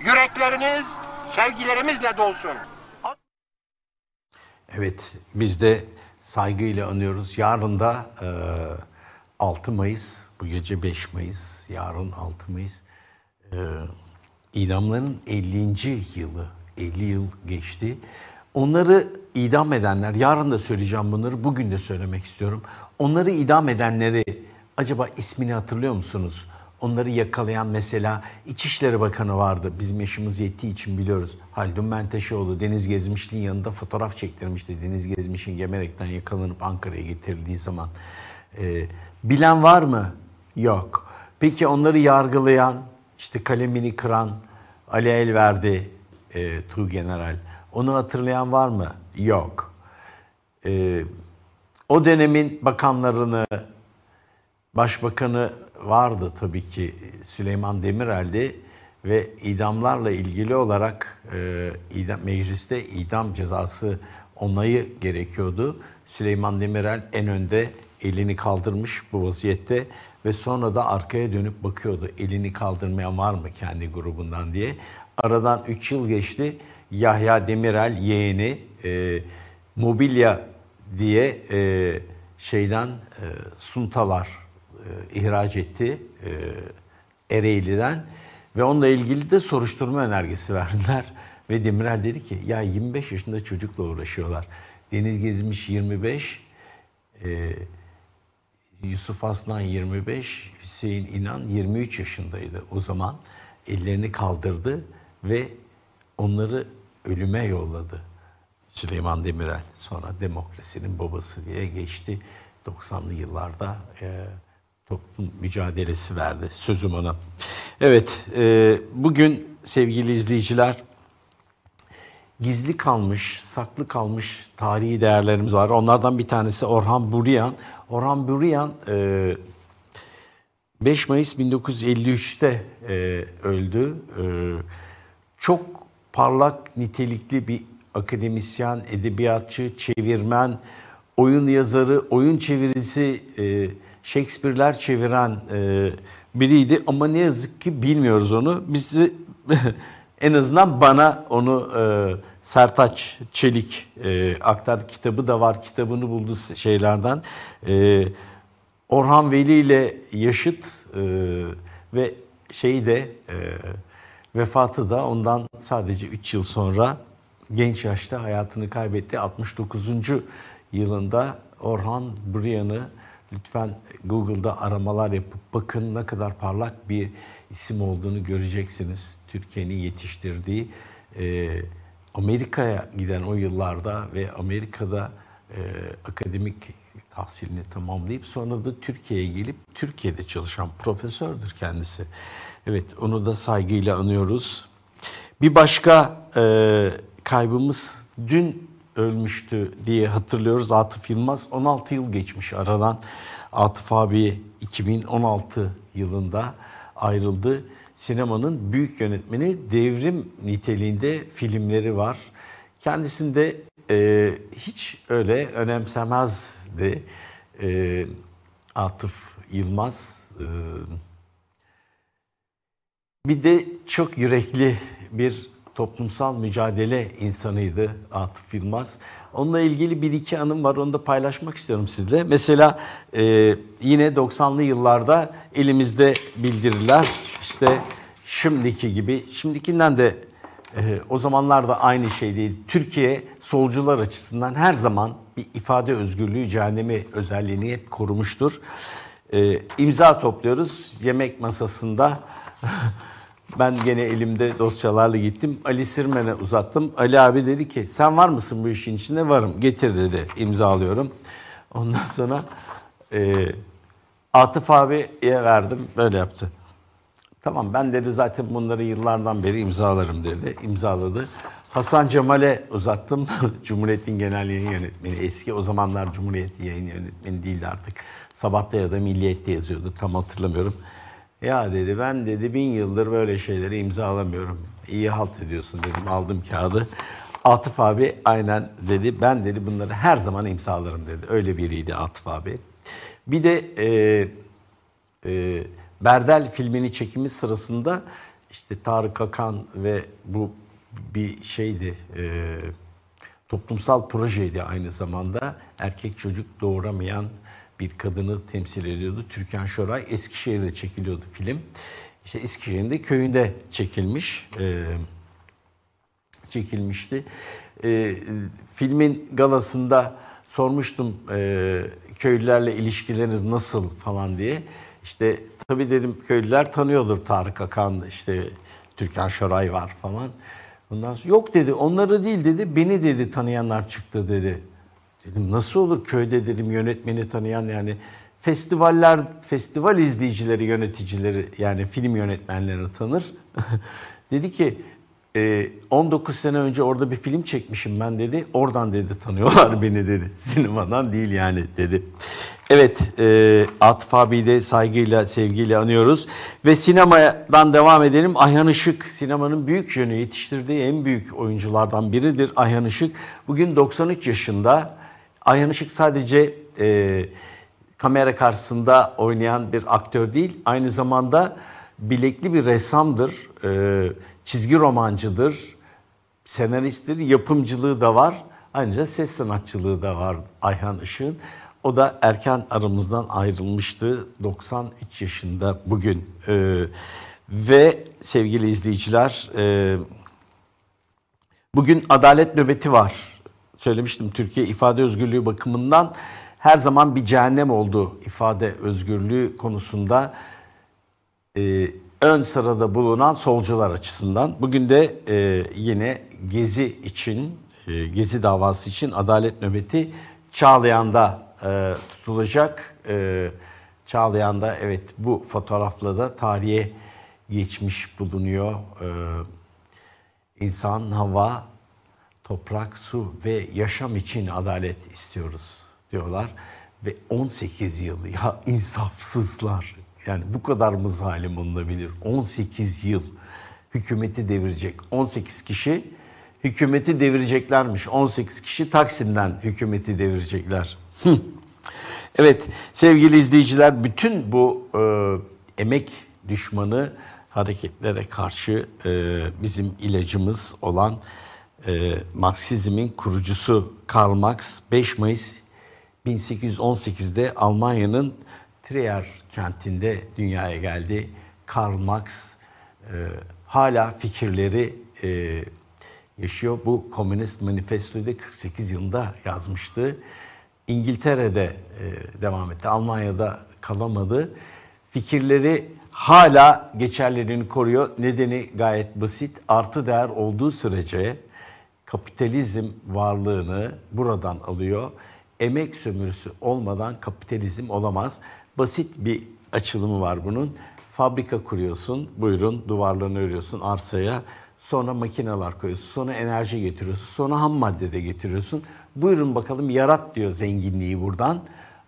Yürekleriniz sevgilerimizle dolsun. Evet, biz de saygıyla anıyoruz. Yarın da e, 6 Mayıs, bu gece 5 Mayıs, yarın 6 Mayıs. E, idamların 50. yılı, 50 yıl geçti. Onları idam edenler, yarın da söyleyeceğim bunları, bugün de söylemek istiyorum. Onları idam edenleri acaba ismini hatırlıyor musunuz? Onları yakalayan mesela İçişleri Bakanı vardı. Bizim yaşımız yettiği için biliyoruz. Haldun Menteşeoğlu Deniz Gezmiş'in yanında fotoğraf çektirmişti. Deniz Gezmiş'in Gemerek'ten yakalanıp Ankara'ya getirildiği zaman. Ee, bilen var mı? Yok. Peki onları yargılayan, işte kalemini kıran Ali Elverdi, e, Tuğgeneral. Onu hatırlayan var mı? Yok. Ee, o dönemin bakanlarını, başbakanı vardı tabii ki Süleyman Demirel'di ve idamlarla ilgili olarak e, idam, mecliste idam cezası onayı gerekiyordu. Süleyman Demirel en önde elini kaldırmış bu vaziyette ve sonra da arkaya dönüp bakıyordu. Elini kaldırmayan var mı kendi grubundan diye. Aradan 3 yıl geçti. Yahya Demirel yeğeni e, mobilya diye e, şeyden e, suntalar e, ihraç etti e, Ereğli'den ve onunla ilgili de soruşturma önergesi verdiler. Ve Demirel dedi ki ya 25 yaşında çocukla uğraşıyorlar. Deniz Gezmiş 25, e, Yusuf Aslan 25, Hüseyin İnan 23 yaşındaydı o zaman. Ellerini kaldırdı ve onları ölüme yolladı. Süleyman Demirel sonra demokrasinin babası diye geçti. 90'lı yıllarda e, toplum mücadelesi verdi sözüm ona. Evet e, bugün sevgili izleyiciler gizli kalmış, saklı kalmış tarihi değerlerimiz var. Onlardan bir tanesi Orhan Burian. Orhan Burian e, 5 Mayıs 1953'te e, öldü. E, çok parlak, nitelikli bir akademisyen, edebiyatçı, çevirmen, oyun yazarı, oyun çevirisi, e, Shakespeare'ler çeviren e, biriydi. Ama ne yazık ki bilmiyoruz onu. Bizi en azından bana onu e, Sertaç Çelik e, aktardı. Kitabı da var. Kitabını buldu şeylerden. E, Orhan Veli ile yaşıt e, ve şeyi de e, vefatı da ondan sadece 3 yıl sonra genç yaşta hayatını kaybetti. 69. yılında Orhan Brian'ı lütfen Google'da aramalar yapıp bakın ne kadar parlak bir isim olduğunu göreceksiniz. Türkiye'nin yetiştirdiği e, Amerika'ya giden o yıllarda ve Amerika'da e, akademik tahsilini tamamlayıp sonra da Türkiye'ye gelip Türkiye'de çalışan profesördür kendisi. Evet onu da saygıyla anıyoruz. Bir başka e, kaybımız dün ölmüştü diye hatırlıyoruz Atıf Yılmaz. 16 yıl geçmiş aradan. Atıf abi 2016 yılında ayrıldı. Sinemanın büyük yönetmeni devrim niteliğinde filmleri var. Kendisinde e, hiç öyle önemsemezdi e, Atıf Yılmaz. E, bir de çok yürekli bir toplumsal mücadele insanıydı Atıf Yılmaz. Onunla ilgili bir iki anım var onu da paylaşmak istiyorum sizle. Mesela e, yine 90'lı yıllarda elimizde bildiriler işte şimdiki gibi, şimdikinden de e, o zamanlarda aynı şey değil. Türkiye solcular açısından her zaman bir ifade özgürlüğü, cehennemi özelliğini hep korumuştur. E, imza topluyoruz yemek masasında. Ben gene elimde dosyalarla gittim. Ali Sirmen'e uzattım. Ali abi dedi ki sen var mısın bu işin içinde? Varım. Getir dedi. İmzalıyorum. Ondan sonra e, Atıf abiye verdim. Böyle yaptı. Tamam ben dedi zaten bunları yıllardan beri imzalarım dedi. İmzaladı. Hasan Cemal'e uzattım. Cumhuriyet'in genel yayın yönetmeni. Eski o zamanlar Cumhuriyet yayın yönetmeni değildi artık. Sabah'ta ya da Milliyet'te yazıyordu. Tam hatırlamıyorum. Ya dedi ben dedi bin yıldır böyle şeyleri imzalamıyorum. İyi halt ediyorsun dedim. Aldım kağıdı. Atıf abi aynen dedi. Ben dedi bunları her zaman imzalarım dedi. Öyle biriydi Atıf abi. Bir de e, e, Berdel filminin çekimi sırasında işte Tarık Akan ve bu bir şeydi e, toplumsal projeydi aynı zamanda erkek çocuk doğuramayan bir kadını temsil ediyordu. Türkan Şoray Eskişehir'de çekiliyordu film. İşte Eskişehir'in de köyünde çekilmiş. E, çekilmişti. E, filmin galasında sormuştum e, köylülerle ilişkileriniz nasıl falan diye. İşte tabii dedim köylüler tanıyordur Tarık Akan işte Türkan Şoray var falan. Ondan sonra yok dedi onları değil dedi beni dedi tanıyanlar çıktı dedi. Dedim nasıl olur köyde dedim yönetmeni tanıyan yani festivaller, festival izleyicileri, yöneticileri yani film yönetmenlerini tanır. dedi ki 19 e, sene önce orada bir film çekmişim ben dedi. Oradan dedi tanıyorlar beni dedi. Sinemadan değil yani dedi. Evet, e, Atıf abiyi de saygıyla, sevgiyle anıyoruz. Ve sinemadan devam edelim. Ayhan Işık, sinemanın büyük yönü yetiştirdiği en büyük oyunculardan biridir Ayhan Işık. Bugün 93 yaşında. Ayhan Işık sadece e, kamera karşısında oynayan bir aktör değil, aynı zamanda bilekli bir ressamdır, e, çizgi romancıdır, senaristtir, yapımcılığı da var. Ayrıca ses sanatçılığı da var Ayhan Işık'ın. O da erken aramızdan ayrılmıştı. 93 yaşında bugün. Ee, ve sevgili izleyiciler e, bugün adalet nöbeti var. Söylemiştim Türkiye ifade özgürlüğü bakımından her zaman bir cehennem oldu ifade özgürlüğü konusunda. E, ön sırada bulunan solcular açısından. Bugün de e, yine Gezi için, e, Gezi davası için adalet nöbeti Çağlayan'da e, tutulacak. E, Çağlayan'da evet bu fotoğrafla da tarihe geçmiş bulunuyor. E, insan, hava, toprak, su ve yaşam için adalet istiyoruz diyorlar. Ve 18 yıl ya insafsızlar. Yani bu kadar mı zalim olunabilir? 18 yıl hükümeti devirecek. 18 kişi hükümeti devireceklermiş. 18 kişi Taksim'den hükümeti devirecekler. evet sevgili izleyiciler bütün bu e, emek düşmanı hareketlere karşı e, bizim ilacımız olan e, Marksizmin kurucusu Karl Marx 5 Mayıs 1818'de Almanya'nın Trier kentinde dünyaya geldi. Karl Marx e, hala fikirleri e, yaşıyor. Bu Komünist Manifesto'yu da 48 yılında yazmıştı. İngiltere'de e, devam etti. Almanya'da kalamadı. Fikirleri hala geçerliliğini koruyor. Nedeni gayet basit. Artı değer olduğu sürece kapitalizm varlığını buradan alıyor. Emek sömürüsü olmadan kapitalizm olamaz. Basit bir açılımı var bunun. Fabrika kuruyorsun, buyurun duvarlarını örüyorsun arsaya. Sonra makineler koyuyorsun, sonra enerji getiriyorsun, sonra ham madde de getiriyorsun. Buyurun bakalım yarat diyor zenginliği buradan.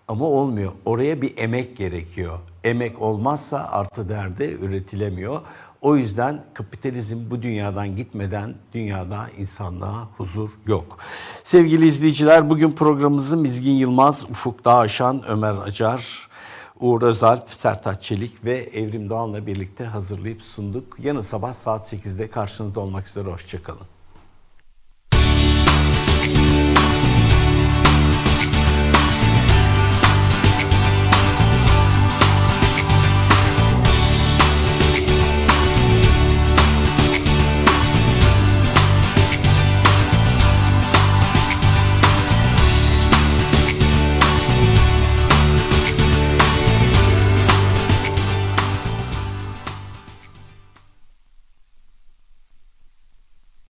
Ama olmuyor. Oraya bir emek gerekiyor. Emek olmazsa artı değerde üretilemiyor. O yüzden kapitalizm bu dünyadan gitmeden dünyada insanlığa huzur yok. Sevgili izleyiciler bugün programımızı Mizgin Yılmaz, Ufuk Dağaşan, Ömer Acar, Uğur Özalp, Sertaç Çelik ve Evrim Doğan'la birlikte hazırlayıp sunduk. Yarın sabah saat 8'de karşınızda olmak üzere. Hoşçakalın.